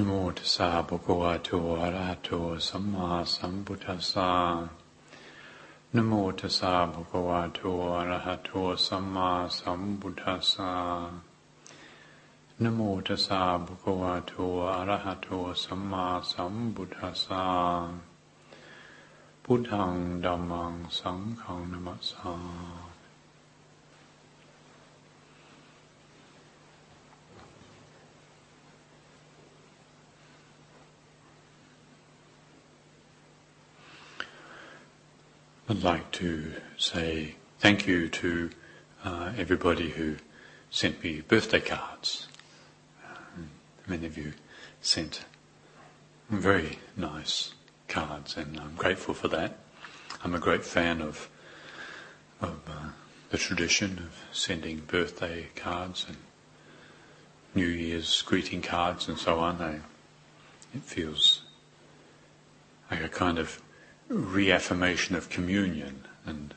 นโมตัสสะภะคะวะโตอะระหะโตสัมมาสัมพุทธัสสะนโมตัสสะภะคะวะโตอะระหะโตสัมมาสัมพุทธัสสะนโมตัสสะภะคะวะโตอะระหะโตสัมมาสัมพุทธัสสะพุทธังดัมมังสังฆังนัมสสา I'd like to say thank you to uh, everybody who sent me birthday cards. Um, many of you sent very nice cards, and I'm grateful for that. I'm a great fan of of uh, the tradition of sending birthday cards and New Year's greeting cards and so on. I, it feels like a kind of reaffirmation of communion and,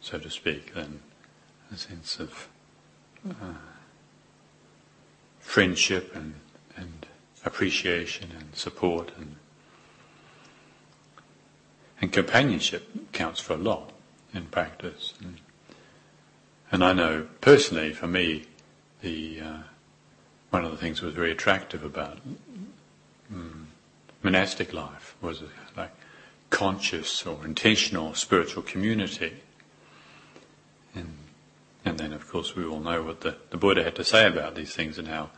so to speak, then a sense of uh, friendship and, and appreciation and support and and companionship counts for a lot in practice. And, and I know personally, for me, the uh, one of the things that was very attractive about mm, monastic life was like conscious or intentional spiritual community. And, and then, of course, we all know what the, the Buddha had to say about these things and how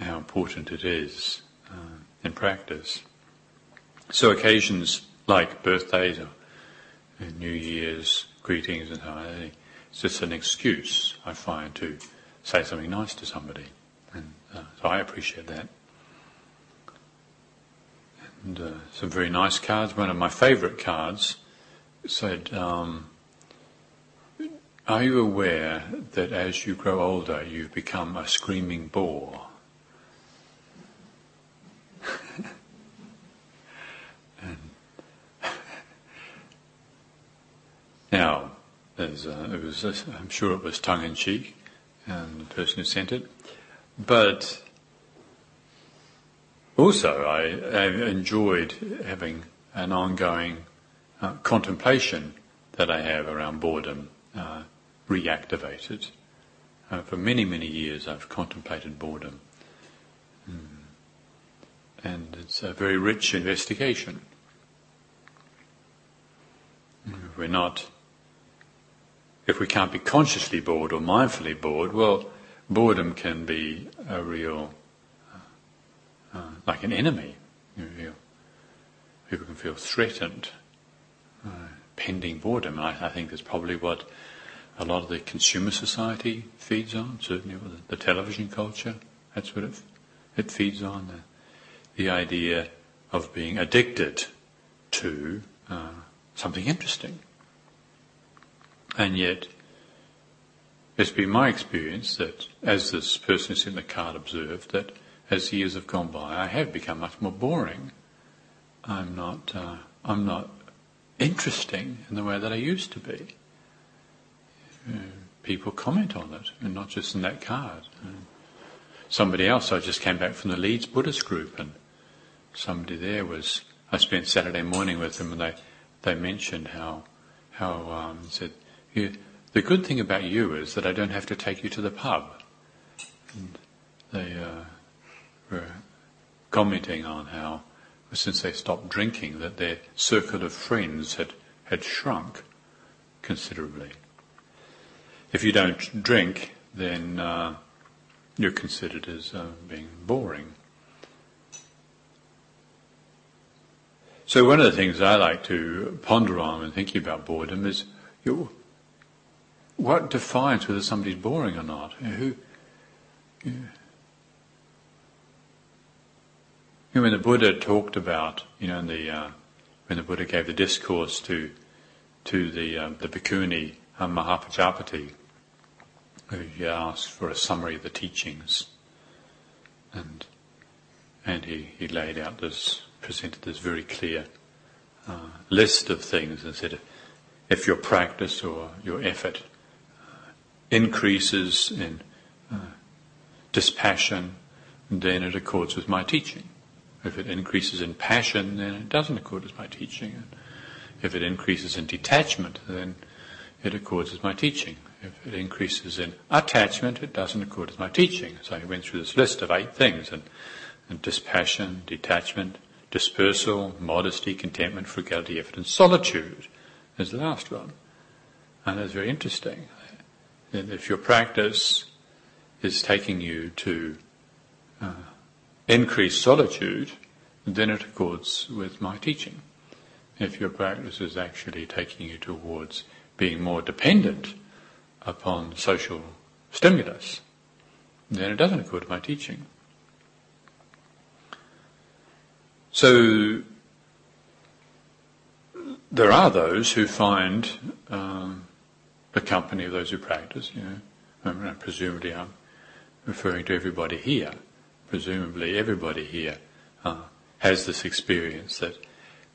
how important it is uh, in practice. So occasions like birthdays or New Year's greetings and so on, it's just an excuse, I find, to say something nice to somebody. And uh, so I appreciate that and uh, some very nice cards. One of my favourite cards said, um, "Are you aware that as you grow older, you've become a screaming bore?" now, uh, it was, I'm sure it was tongue in cheek, and the person who sent it, but also, I, I enjoyed having an ongoing uh, contemplation that I have around boredom uh, reactivated. Uh, for many, many years, I've contemplated boredom. Mm. And it's a very rich investigation. If we're not, if we can't be consciously bored or mindfully bored, well, boredom can be a real uh, like an enemy. You people can feel threatened, uh, pending boredom. I, I, think that's probably what a lot of the consumer society feeds on. Certainly, the, the television culture. That's what it it feeds on. The, the idea of being addicted to uh, something interesting. And yet, it's been my experience that, as this person who's in the card observed, that as years have gone by, I have become much more boring. I'm not, uh, I'm not interesting in the way that I used to be. Uh, people comment on it, and not just in that card. Uh, somebody else, I just came back from the Leeds Buddhist group, and somebody there was, I spent Saturday morning with them, and they, they mentioned how, how, um, said, the good thing about you is that I don't have to take you to the pub. And they, uh, were commenting on how, since they stopped drinking, that their circle of friends had, had shrunk considerably. If you don't drink, then uh, you're considered as uh, being boring. So one of the things I like to ponder on when thinking about boredom is you what defines whether somebody's boring or not. Who, you know, When the Buddha talked about, you know, the, uh, when the Buddha gave the discourse to to the uh, the bhikkhuni uh, Mahapajapati, he asked for a summary of the teachings, and and he, he laid out this, presented this very clear uh, list of things and said, if your practice or your effort uh, increases in uh, dispassion, then it accords with my teaching. If it increases in passion, then it doesn't accord with my teaching. If it increases in detachment, then it accords with my teaching. If it increases in attachment, it doesn't accord with my teaching. So he went through this list of eight things, and, and dispassion, detachment, dispersal, modesty, contentment, frugality, effort, and solitude is the last one. And that's very interesting. If your practice is taking you to uh, increase solitude, then it accords with my teaching. If your practice is actually taking you towards being more dependent upon social stimulus, then it doesn't accord with my teaching. So there are those who find um, the company of those who practice. You know, presumably I'm referring to everybody here. Presumably everybody here uh, has this experience that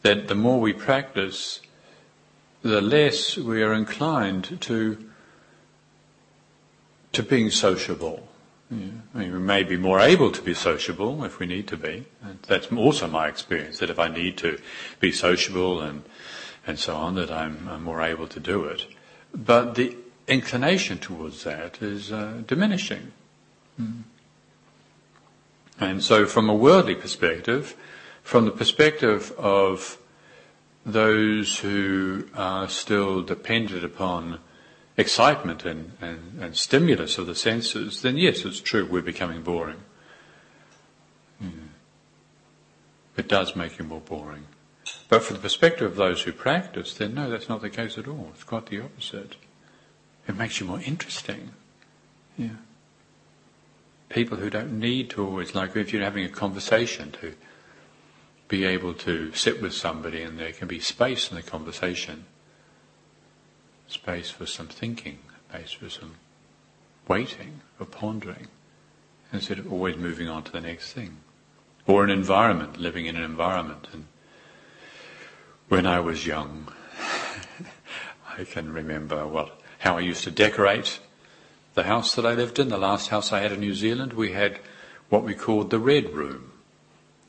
that the more we practice, the less we are inclined to to being sociable. Yeah. I mean, we may be more able to be sociable if we need to be. That's also my experience that if I need to be sociable and and so on, that I'm, I'm more able to do it. But the inclination towards that is uh, diminishing. Mm. And so, from a worldly perspective, from the perspective of those who are still dependent upon excitement and, and, and stimulus of the senses, then yes, it's true, we're becoming boring. Mm. It does make you more boring. But from the perspective of those who practice, then no, that's not the case at all. It's quite the opposite. It makes you more interesting. Yeah. People who don't need to always, like if you're having a conversation, to be able to sit with somebody and there can be space in the conversation, space for some thinking, space for some waiting or pondering, instead of always moving on to the next thing. Or an environment, living in an environment and when I was young, I can remember what, how I used to decorate the house that I lived in. The last house I had in New Zealand, we had what we called the Red Room.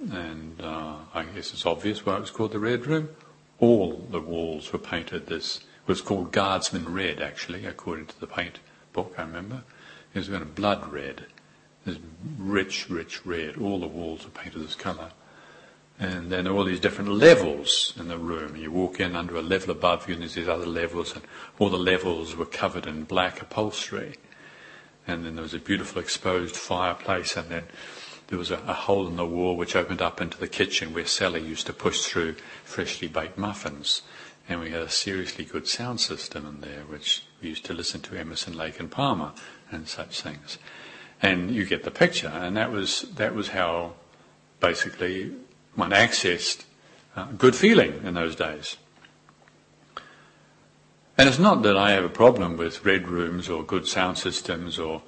And uh, I guess it's obvious why it was called the Red Room. All the walls were painted this, it was called Guardsman Red actually, according to the paint book I remember. It was kind of blood red. This rich, rich red. All the walls were painted this colour. And then all these different levels in the room. You walk in under a level above you and there's these other levels and all the levels were covered in black upholstery. And then there was a beautiful exposed fireplace and then there was a, a, hole in the wall which opened up into the kitchen where Sally used to push through freshly baked muffins. And we had a seriously good sound system in there which we used to listen to Emerson, Lake and Palmer and such things. And you get the picture. And that was, that was how basically one accessed uh, good feeling in those days. And it's not that I have a problem with red rooms or good sound systems or,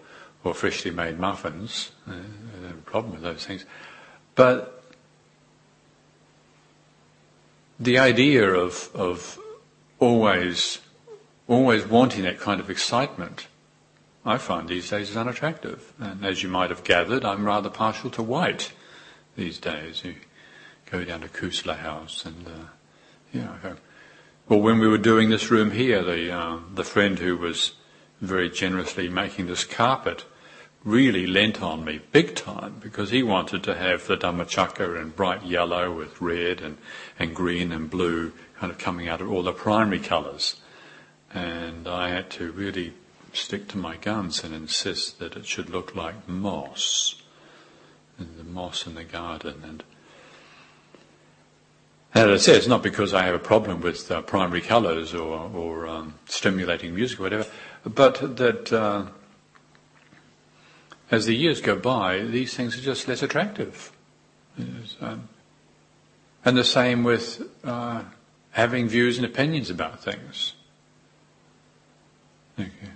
freshly made muffins. Uh, I have a problem with those things. But the idea of, of always, always wanting that kind of excitement, I find these days is unattractive. And as you might have gathered, I'm rather partial to white these days. You, go down to Kusala House and, uh, you know, well, when we were doing this room here, the, uh, the friend who was very generously making this carpet really lent on me big time because he wanted to have the Dhammacakka in bright yellow with red and, and green and blue kind of coming out of all the primary colours. And I had to really stick to my guns and insist that it should look like moss, and the moss in the garden. And and as I say, it's not because I have a problem with uh, primary colours or, or um, stimulating music or whatever, but that uh, as the years go by, these things are just less attractive. Um, and the same with uh, having views and opinions about things. Okay.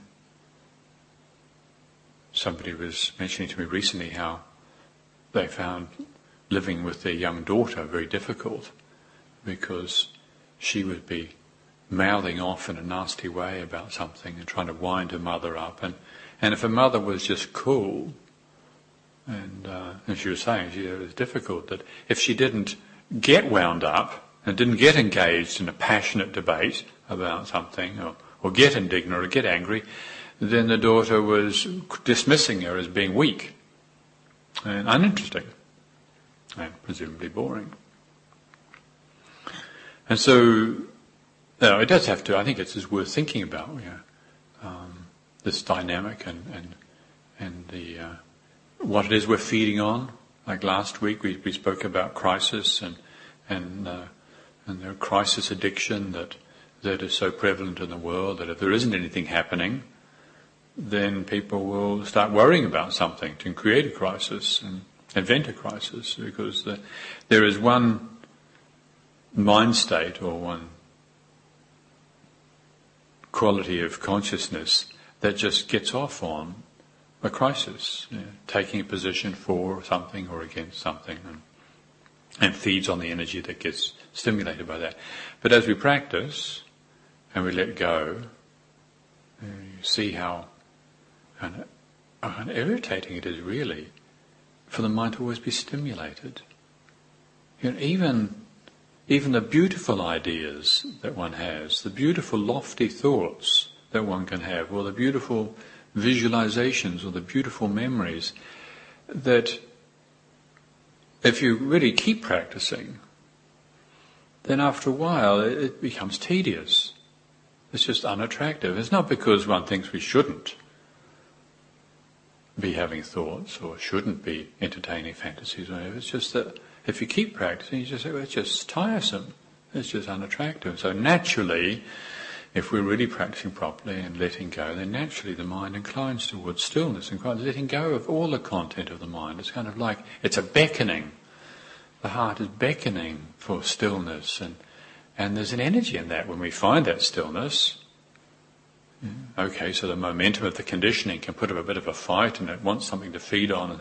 Somebody was mentioning to me recently how they found living with their young daughter very difficult because she would be mouthing off in a nasty way about something and trying to wind her mother up. And, and if her mother was just cool, And, uh, and she was saying she, it was difficult that if she didn't get wound up and didn't get engaged in a passionate debate about something or, or get indignant or get angry, then the daughter was dismissing her as being weak and uninteresting and presumably boring. And so, know, it does have to, I think it's just worth thinking about, you know, um, this dynamic and, and, and the, uh, what it is we're feeding on. Like last week we, we spoke about crisis and, and, uh, and the crisis addiction that, that is so prevalent in the world that if there isn't anything happening, then people will start worrying about something to create a crisis and invent a crisis because the, there is one mind state or one quality of consciousness that just gets off on a crisis, you know, taking a position for something or against something and, and feeds on the energy that gets stimulated by that. But as we practice and we let go, you see how and, and irritating it is really for the mind to always be stimulated. You know, even even the beautiful ideas that one has, the beautiful lofty thoughts that one can have, or the beautiful visualizations or the beautiful memories, that if you really keep practicing, then after a while it becomes tedious. It's just unattractive. It's not because one thinks we shouldn't be having thoughts or shouldn't be entertaining fantasies or whatever. It's just that if you keep practicing, you just say, well, it's just tiresome. It's just unattractive. So naturally, if we're really practicing properly and letting go, then naturally the mind inclines towards stillness and letting go of all the content of the mind. It's kind of like, it's a beckoning. The heart is beckoning for stillness and, and there's an energy in that when we find that stillness. Okay, so the momentum of the conditioning can put up a bit of a fight and it wants something to feed on.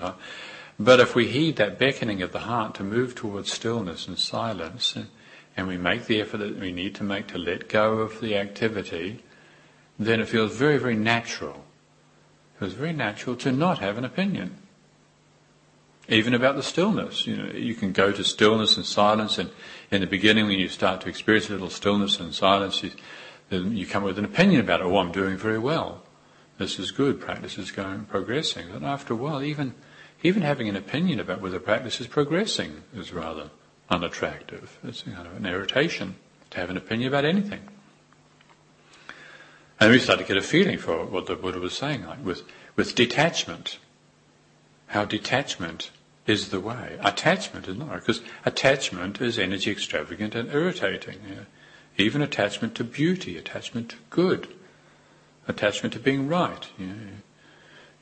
But if we heed that beckoning of the heart to move towards stillness and silence, and, we make the effort that we need to make to let go of the activity, then it feels very, very natural. It feels very natural to not have an opinion. Even about the stillness. You know, you can go to stillness and silence and in the beginning when you start to experience a little stillness and silence, you, then you come with an opinion about it. Oh, I'm doing very well. This is good. Practice is going, progressing. But after a while, even, even having an opinion about whether practice is progressing is rather unattractive. It's kind of an irritation to have an opinion about anything. And we start to get a feeling for what the Buddha was saying, like with, with detachment. How detachment is the way. Attachment is not, because attachment is energy extravagant and irritating. Even attachment to beauty, attachment to good, attachment to being right.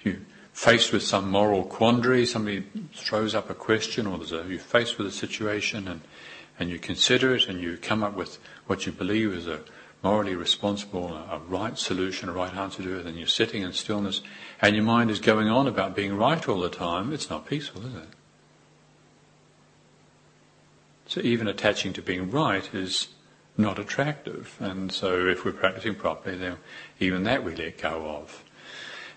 You faced with some moral quandary, somebody throws up a question, or there's a, you're faced with a situation, and and you consider it, and you come up with what you believe is a morally responsible, a, a right solution, a right answer to it, and you're sitting in stillness, and your mind is going on about being right all the time. It's not peaceful, is it? So even attaching to being right is not attractive. And so if we're practicing properly, then even that we let go of.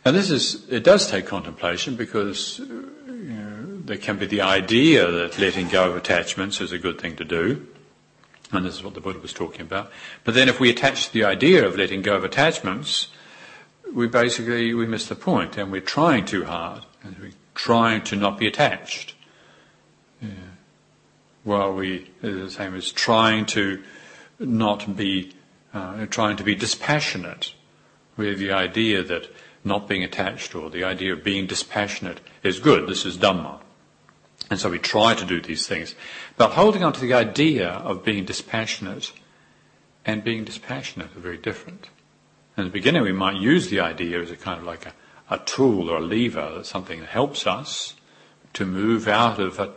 And this is, it does take contemplation because you know, there can be the idea that letting go of attachments is a good thing to do. And this is what the Buddha was talking about. But then if we attach the idea of letting go of attachments, we basically, we miss the point and we're trying too hard and we're trying to not be attached. Yeah. While we, the same as trying to not be uh, trying to be dispassionate with the idea that not being attached or the idea of being dispassionate is good. This is Dhamma. And so we try to do these things. But holding on to the idea of being dispassionate and being dispassionate are very different. In the beginning we might use the idea as a kind of like a, a tool or a lever, something that helps us to move out of a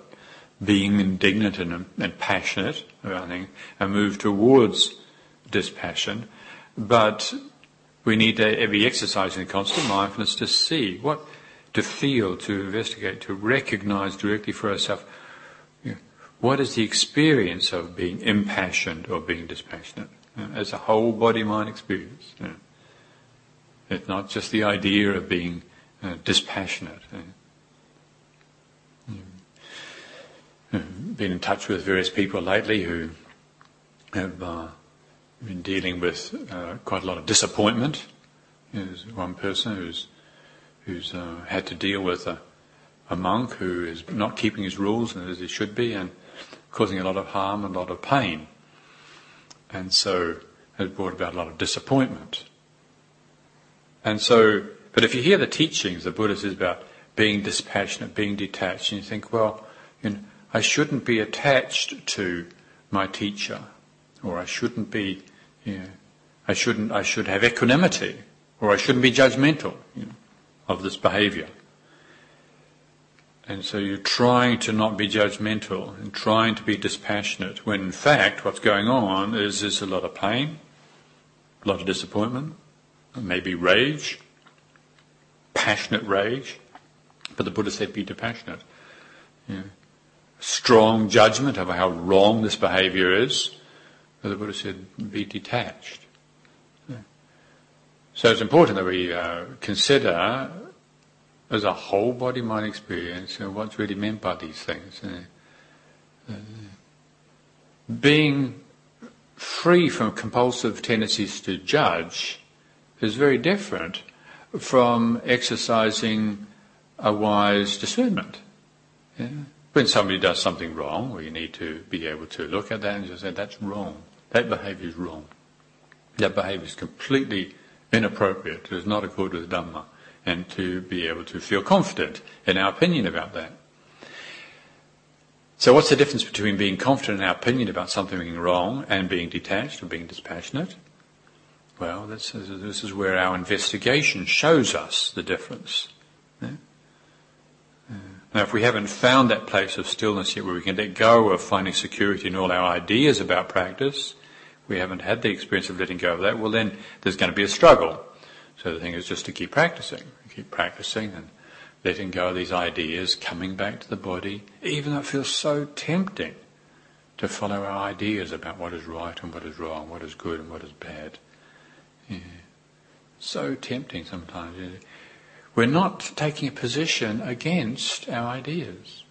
being indignant and, and passionate about things and move towards dispassion. But we need to be exercising constant mindfulness to see what, to feel, to investigate, to recognize directly for ourselves what is the experience of being impassioned or being dispassionate as a whole body mind experience. It's not just the idea of being uh, dispassionate. been in touch with various people lately who have uh, been dealing with uh, quite a lot of disappointment. There's one person who's who's uh, had to deal with a, a monk who is not keeping his rules as he should be and causing a lot of harm and a lot of pain. And so has brought about a lot of disappointment. And so, but if you hear the teachings, the Buddha says about being dispassionate, being detached, and you think, well, you know, I shouldn't be attached to my teacher, or I shouldn't be, know, I shouldn't, I should have equanimity, or I shouldn't be judgmental you know, of this behavior. And so you're trying to not be judgmental and trying to be dispassionate when in fact what's going on is there's a lot of pain, a lot of disappointment, maybe rage, passionate rage. But the Buddha said be dispassionate. Yeah. Strong judgment of how wrong this behavior is. The Buddha said be detached. So it's important that we uh, consider as a whole body mind experience what's really meant by these things. Being free from compulsive tendencies to judge is very different from exercising a wise discernment. Yeah? When somebody does something wrong, we need to be able to look at that and just say, that's wrong. That behavior is wrong. That behavior is completely inappropriate. It is not according with Dhamma and to be able to feel confident in our opinion about that. So what's the difference between being confident in our opinion about something being wrong and being detached or being dispassionate? Well, this is, this is where our investigation shows us the difference. Yeah? Now, if we haven't found that place of stillness yet where we can let go of finding security in all our ideas about practice, we haven't had the experience of letting go of that, well then there's going to be a struggle. So the thing is just to keep practicing, keep practicing and letting go of these ideas, coming back to the body, even though it feels so tempting to follow our ideas about what is right and what is wrong, what is good and what is bad. Yeah. So tempting sometimes. We're not taking a position against our ideas.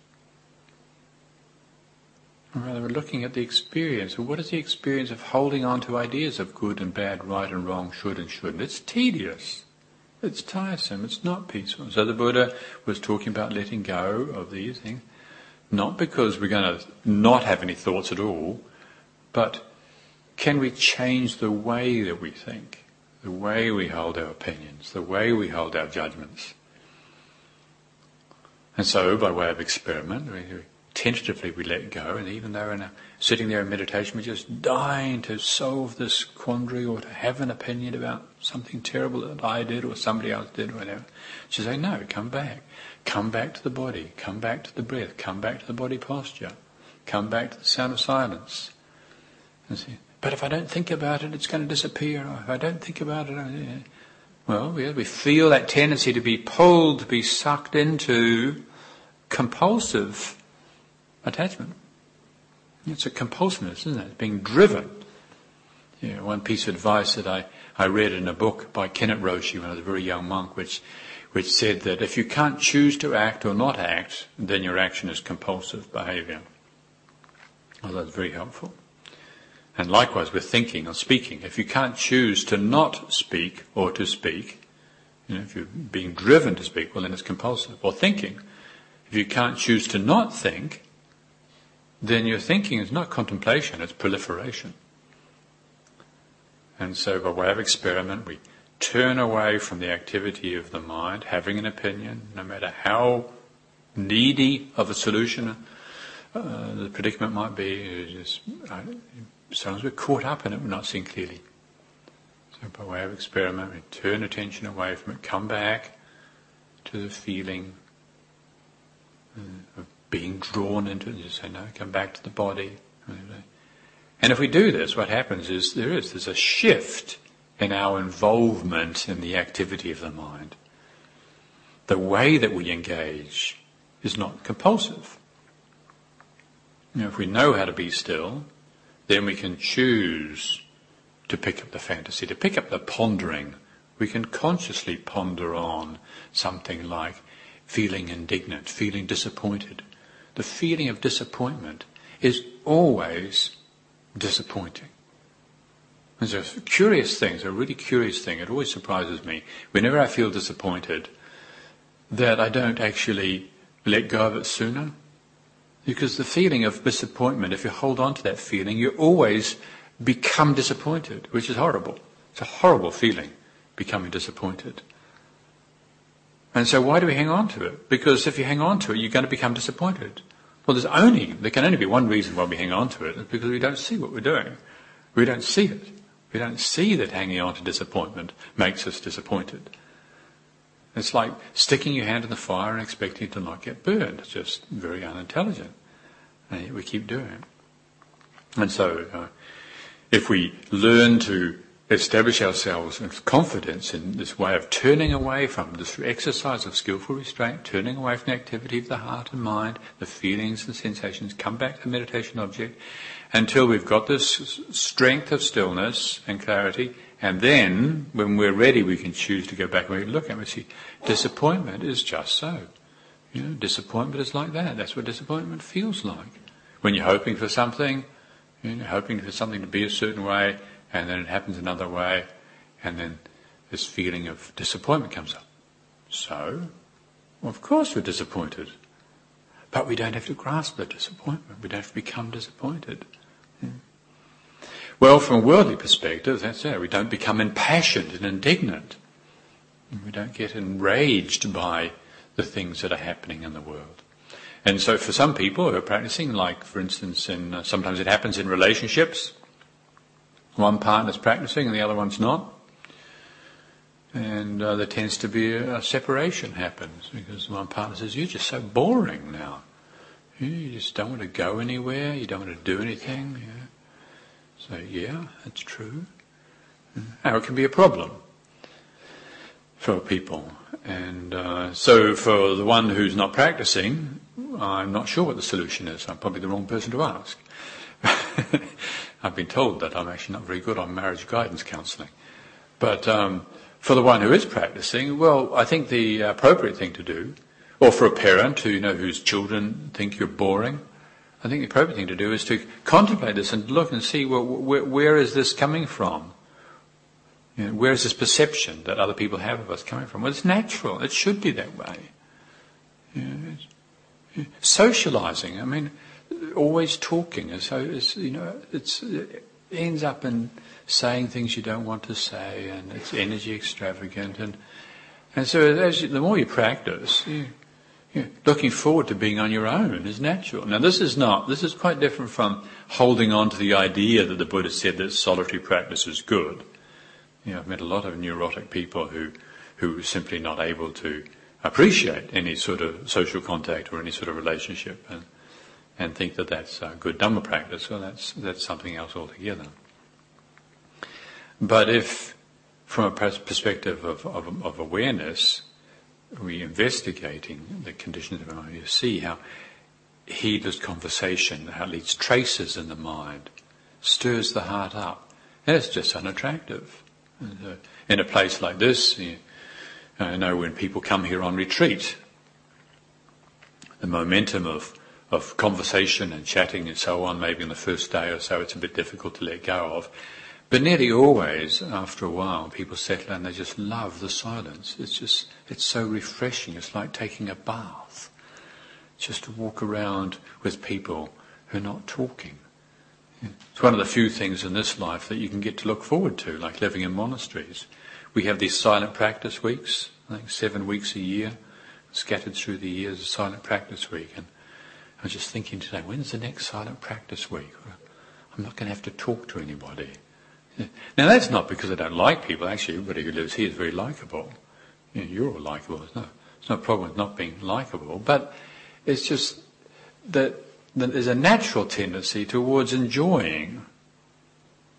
Rather, we're looking at the experience. What is the experience of holding on to ideas of good and bad, right and wrong, should and shouldn't? It's tedious. It's tiresome. It's not peaceful. So the Buddha was talking about letting go of these things, not because we're going to not have any thoughts at all, but can we change the way that we think, the way we hold our opinions, the way we hold our judgments? And so, by way of experiment, we tentatively we let go, and even though we're sitting there in meditation, we're just dying to solve this quandary or to have an opinion about something terrible that I did or somebody else did or whatever. She say, no, come back. Come back to the body. Come back to the breath. Come back to the body posture. Come back to the sound of silence. And see, but if I don't think about it, it's going to disappear. If I don't think about it, well, we feel that tendency to be pulled, to be sucked into compulsive attachment. It's a compulsiveness, isn't it? It's being driven. You know, one piece of advice that I, I read in a book by Kennett Roshi when I was a very young monk, which, which said that if you can't choose to act or not act, then your action is compulsive behavior. Well, that's very helpful. And likewise with thinking or speaking. If you can't choose to not speak or to speak, you know, if you're being driven to speak, well then it's compulsive. Or thinking. If you can't choose to not think, then your thinking is not contemplation, it's proliferation. And so, by way of experiment, we turn away from the activity of the mind, having an opinion, no matter how needy of a solution uh, the predicament might be. Just, uh, sometimes we're caught up in it, we're not seeing clearly. So, by way of experiment, we turn attention away from it, come back to the feeling uh, of being drawn into it, and just say, no, come back to the body. And if we do this, what happens is there is, there's a shift in our involvement in the activity of the mind. The way that we engage is not compulsive. You know, if we know how to be still, then we can choose to pick up the fantasy, to pick up the pondering. We can consciously ponder on something like feeling indignant, feeling disappointed, the feeling of disappointment is always disappointing. It's a curious thing, it's a really curious thing. It always surprises me. Whenever I feel disappointed, that I don't actually let go of it sooner. Because the feeling of disappointment, if you hold on to that feeling, you always become disappointed, which is horrible. It's a horrible feeling, becoming disappointed. And so why do we hang on to it? Because if you hang on to it, you're going to become disappointed. Well, there's only, there can only be one reason why we hang on to it, it's because we don't see what we're doing. We don't see it. We don't see that hanging on to disappointment makes us disappointed. It's like sticking your hand in the fire and expecting it to not get burned. It's just very unintelligent. And yet we keep doing it. And so, uh, if we learn to establish ourselves with confidence in this way of turning away from this exercise of skillful restraint, turning away from the activity of the heart and mind, the feelings and sensations, come back to the meditation object until we've got this strength of stillness and clarity, and then when we're ready we can choose to go back and we look and see disappointment is just so. You know, disappointment is like that. That's what disappointment feels like. When you're hoping for something, you know, hoping for something to be a certain way, and then it happens another way, and then this feeling of disappointment comes up. So, of course we're disappointed. But we don't have to grasp the disappointment. We don't have to become disappointed. Well, from a worldly perspective, that's it. We don't become impassioned and indignant. We don't get enraged by the things that are happening in the world. And so for some people who are practicing, like for instance, in, uh, sometimes it happens in relationships, one partner's practicing and the other one's not. And uh, there tends to be a, a, separation happens because one partner says, "You're just so boring now. You just don't want to go anywhere. You don't want to do anything." Yeah. So yeah, that's true. Now it can be a problem for people, and uh, so for the one who's not practicing, I'm not sure what the solution is. I'm probably the wrong person to ask. I've been told that I'm actually not very good on marriage guidance counselling. But um, for the one who is practicing, well, I think the appropriate thing to do, or for a parent who you know whose children think you're boring, I think the appropriate thing to do is to contemplate this and look and see well, where, where is this coming from? You know, where is this perception that other people have of us coming from? Well, it's natural. It should be that way. You know, socializing. I mean, always talking. So it's, you know, it's, it ends up in saying things you don't want to say, and it's energy extravagant, and and so as you, the more you practice, you, you, looking forward to being on your own is natural. Now this is not. This is quite different from holding on to the idea that the Buddha said that solitary practice is good. You know, I've met a lot of neurotic people who who are simply not able to appreciate any sort of social contact or any sort of relationship, and and think that that's a good Dhamma practice, well, that's, that's something else altogether. But if, from a perspective of, of, of awareness, we're investigating the conditions of our mind, you see how heedless conversation, how it leaves traces in the mind, stirs the heart up. And it's just unattractive. In a place like this, you, I know when people come here on retreat, the momentum of of conversation and chatting and so on, maybe on the first day or so it's a bit difficult to let go of. But nearly always, after a while, people settle and they just love the silence. It's just, it's so refreshing. It's like taking a bath. Just to walk around with people who are not talking. It's one of the few things in this life that you can get to look forward to, like living in monasteries. We have these silent practice weeks, I think seven weeks a year, scattered through the years, a silent practice week. And I was just thinking today, when's the next silent practice week? I'm not going to have to talk to anybody. Now that's not because I don't like people. Actually, everybody who lives here is very likable. You know, you're all likable. There's no, there's no problem with not being likable. But it's just that, that there's a natural tendency towards enjoying,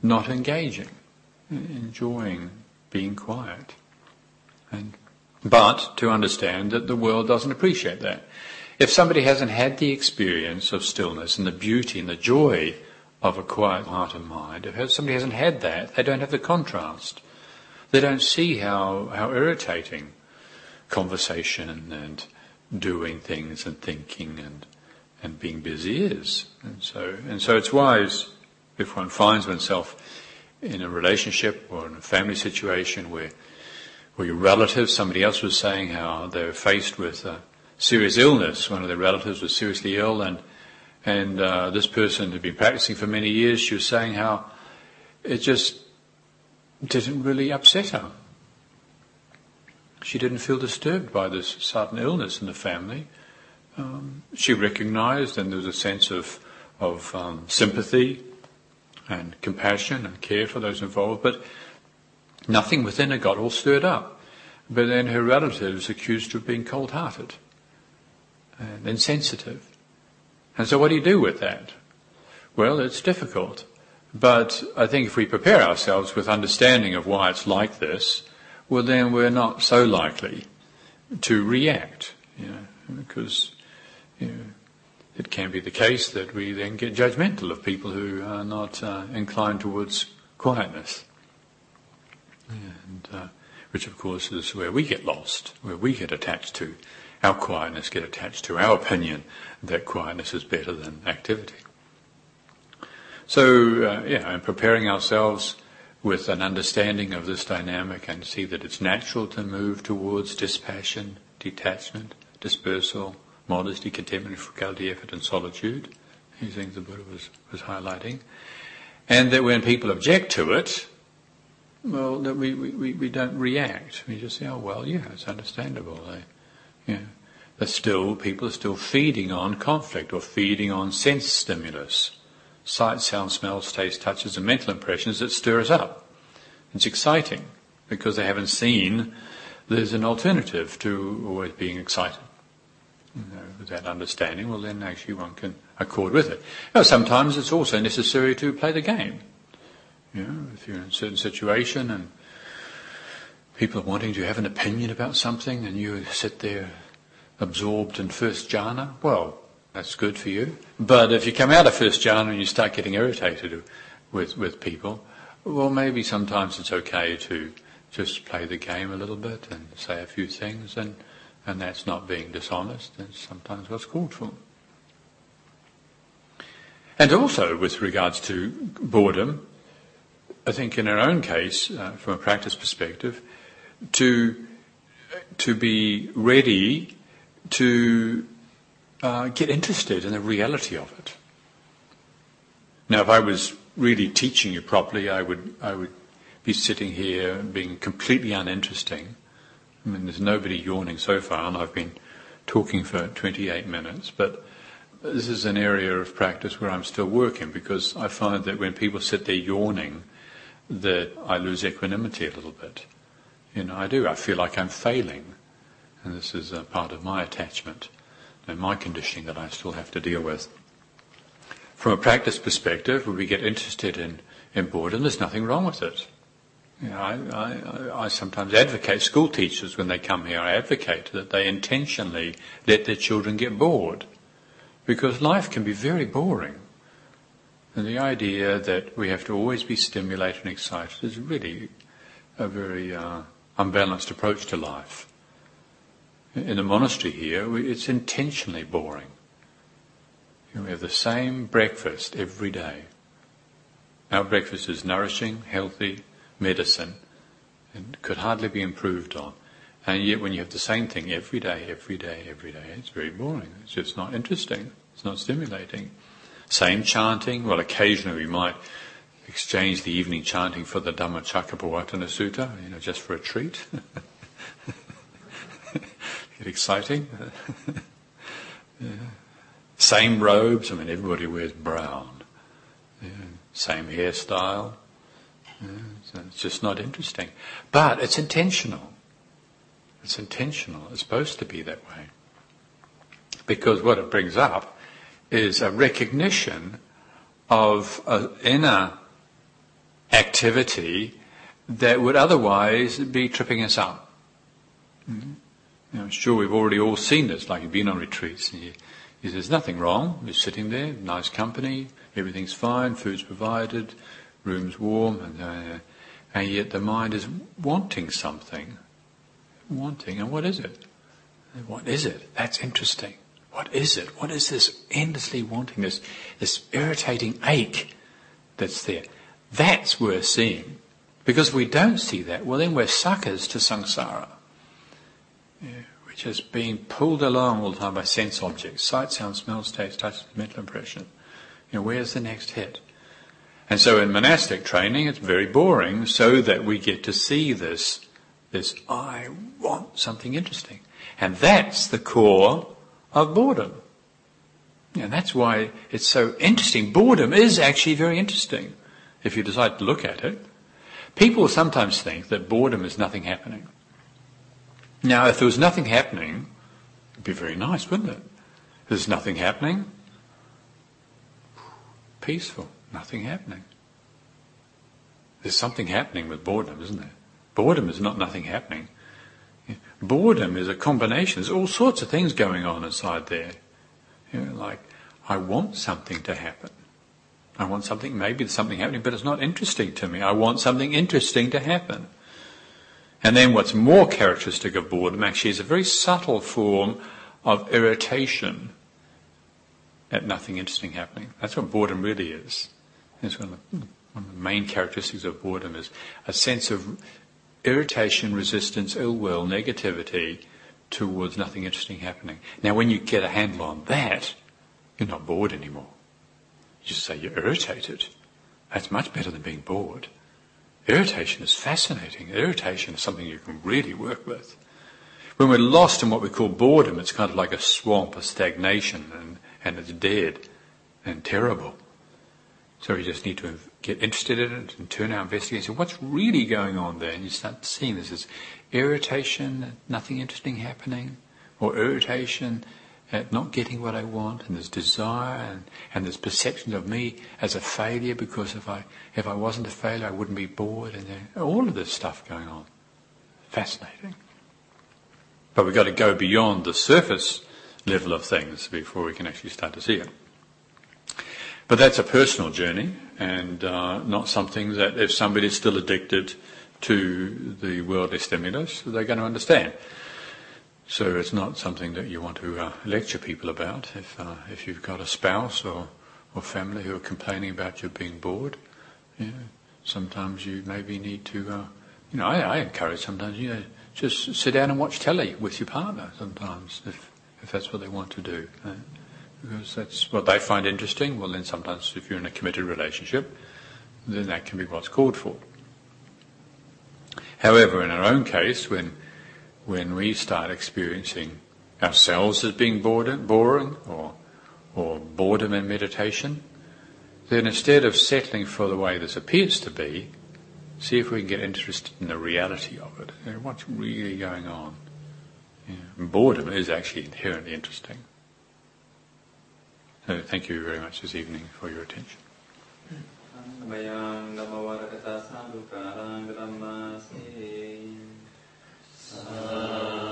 not engaging, enjoying being quiet. And, but to understand that the world doesn't appreciate that. If somebody hasn't had the experience of stillness and the beauty and the joy of a quiet heart and mind, if somebody hasn't had that, they don't have the contrast. They don't see how, how irritating conversation and, doing things and thinking and, and being busy is. And so, and so it's wise if one finds oneself in a relationship or in a family situation where, where your relatives, somebody else was saying how they're faced with a serious illness. One of their relatives was seriously ill and, and uh, this person had been practicing for many years. She was saying how it just didn't really upset her. She didn't feel disturbed by this sudden illness in the family. Um, she recognized, and there was a sense of of um, sympathy and compassion and care for those involved, but nothing within her got all stirred up. But then her relatives accused her of being cold-hearted and insensitive. And so, what do you do with that? Well, it's difficult. But I think if we prepare ourselves with understanding of why it's like this, well, then we're not so likely to react, you know, because you know, it can be the case that we then get judgmental of people who are not uh, inclined towards quietness. And, uh, which of course is where we get lost, where we get attached to, our quietness get attached to our opinion that quietness is better than activity. So, uh, yeah, and preparing ourselves with an understanding of this dynamic and see that it's natural to move towards dispassion, detachment, dispersal, modesty, contentment, frugality, effort, and solitude. These things the Buddha was, was highlighting. And that when people object to it, well, that we, we, we don't react. We just say, oh, well, yeah, it's understandable. Yeah. But still, people are still feeding on conflict or feeding on sense stimulus sight, sound, smells, taste, touches, and mental impressions that stir us up. It's exciting because they haven't seen there's an alternative to always being excited. You know, with that understanding, well, then actually one can accord with it. Now, sometimes it's also necessary to play the game. You know, if you're in a certain situation and people wanting to have an opinion about something and you sit there absorbed in first jhana, well, that's good for you. But if you come out of first jhana and you start getting irritated with, with people, well, maybe sometimes it's okay to just play the game a little bit and say a few things, and, and that's not being dishonest. It's sometimes what's called for. And also, with regards to boredom, I think in our own case, uh, from a practice perspective, to to be ready to uh, get interested in the reality of it. Now, if I was really teaching you properly, I would I would be sitting here being completely uninteresting. I mean, there's nobody yawning so far, and I've been talking for 28 minutes. But this is an area of practice where I'm still working because I find that when people sit there yawning, that I lose equanimity a little bit. You know, I do. I feel like I'm failing, and this is a part of my attachment and my conditioning that I still have to deal with. From a practice perspective, when we get interested in, in boredom, there's nothing wrong with it. You know, I, I, I sometimes advocate school teachers when they come here. I advocate that they intentionally let their children get bored, because life can be very boring. And the idea that we have to always be stimulated and excited is really a very uh, unbalanced approach to life in the monastery here, it's intentionally boring. we have the same breakfast every day. Our breakfast is nourishing, healthy, medicine, and could hardly be improved on. And yet when you have the same thing every day, every day, every day, it's very boring. It's just not interesting. It's not stimulating. Same chanting. Well, occasionally we might exchange the evening chanting for the Dhammacakkappavattana Sutta, you know, just for a treat. Get exciting? yeah. Same robes. I mean, everybody wears brown. Yeah. Same hairstyle. Yeah. So it's just not interesting. But it's intentional. It's intentional. It's supposed to be that way. Because what it brings up is a recognition of an inner activity that would otherwise be tripping us up. Mm-hmm. I'm sure we've already all seen this, like you've been on retreats and you, you, there's nothing wrong. You're sitting there, nice company, everything's fine, food's provided, room's warm, and, uh, and yet the mind is wanting something. Wanting, and what is it? What is it? That's interesting. what is it? What is this endlessly wanting, this, this irritating ache that's there? That's worth seeing. Because we don't see that, well then we're suckers to samsara. Yeah, we're being pulled along all the time by sense objects, sight, sound, smell, taste, touch, mental impression. You know, where's the next hit? And so in monastic training, it's very boring so that we get to see this, this, I want something interesting. And that's the core of boredom. And that's why it's so interesting. Boredom is actually very interesting if you decide to look at it. People sometimes think that boredom is nothing happening. Now, if there was nothing happening, it'd be very nice, wouldn't it? There's nothing happening. Peaceful. Nothing happening. There's something happening with boredom, isn't there? Boredom is not nothing happening. Boredom is a combination. There's all sorts of things going on inside there. You know, like, I want something to happen. I want something, maybe there's something happening, but it's not interesting to me. I want something interesting to happen. And then what's more characteristic of boredom actually is a very subtle form of irritation at nothing interesting happening. That's what boredom really is. It's one of, the, one of the main characteristics of boredom is a sense of irritation, resistance, ill will, negativity towards nothing interesting happening. Now when you get a handle on that, you're not bored anymore. Just say you're irritated. That's much better than being bored. Irritation is fascinating. Irritation is something you can really work with. When we're lost in what we call boredom, it's kind of like a swamp, a stagnation, and, and it's dead and terrible. So we just need to get interested in it and turn our investigation. What's really going on there? And you start seeing this as irritation, nothing interesting happening, or irritation at not getting what I want, and there's desire, and, and there's perception of me as a failure because if I if I wasn't a failure, I wouldn't be bored, and all of this stuff going on. Fascinating. But we've got to go beyond the surface level of things before we can actually start to see it. But that's a personal journey and uh, not something that if somebody's still addicted to the worldly stimulus, they're going to understand. So it's not something that you want to uh, lecture people about. If uh, if you've got a spouse or, or family who are complaining about you being bored, you know, sometimes you maybe need to, uh, you know, I, I, encourage sometimes, you know, just sit down and watch telly with your partner sometimes, if if that's what they want to do. Uh, because that's what they find interesting. Well, then sometimes if you're in a committed relationship, then that can be what's called for. However, in our own case, when when we start experiencing ourselves as being bored, boring or or boredom in meditation, then instead of settling for the way this appears to be, see if we can get interested in the reality of it. You know, what's really going on? boredom is actually inherently interesting. So thank you very much this evening for your attention. Uh...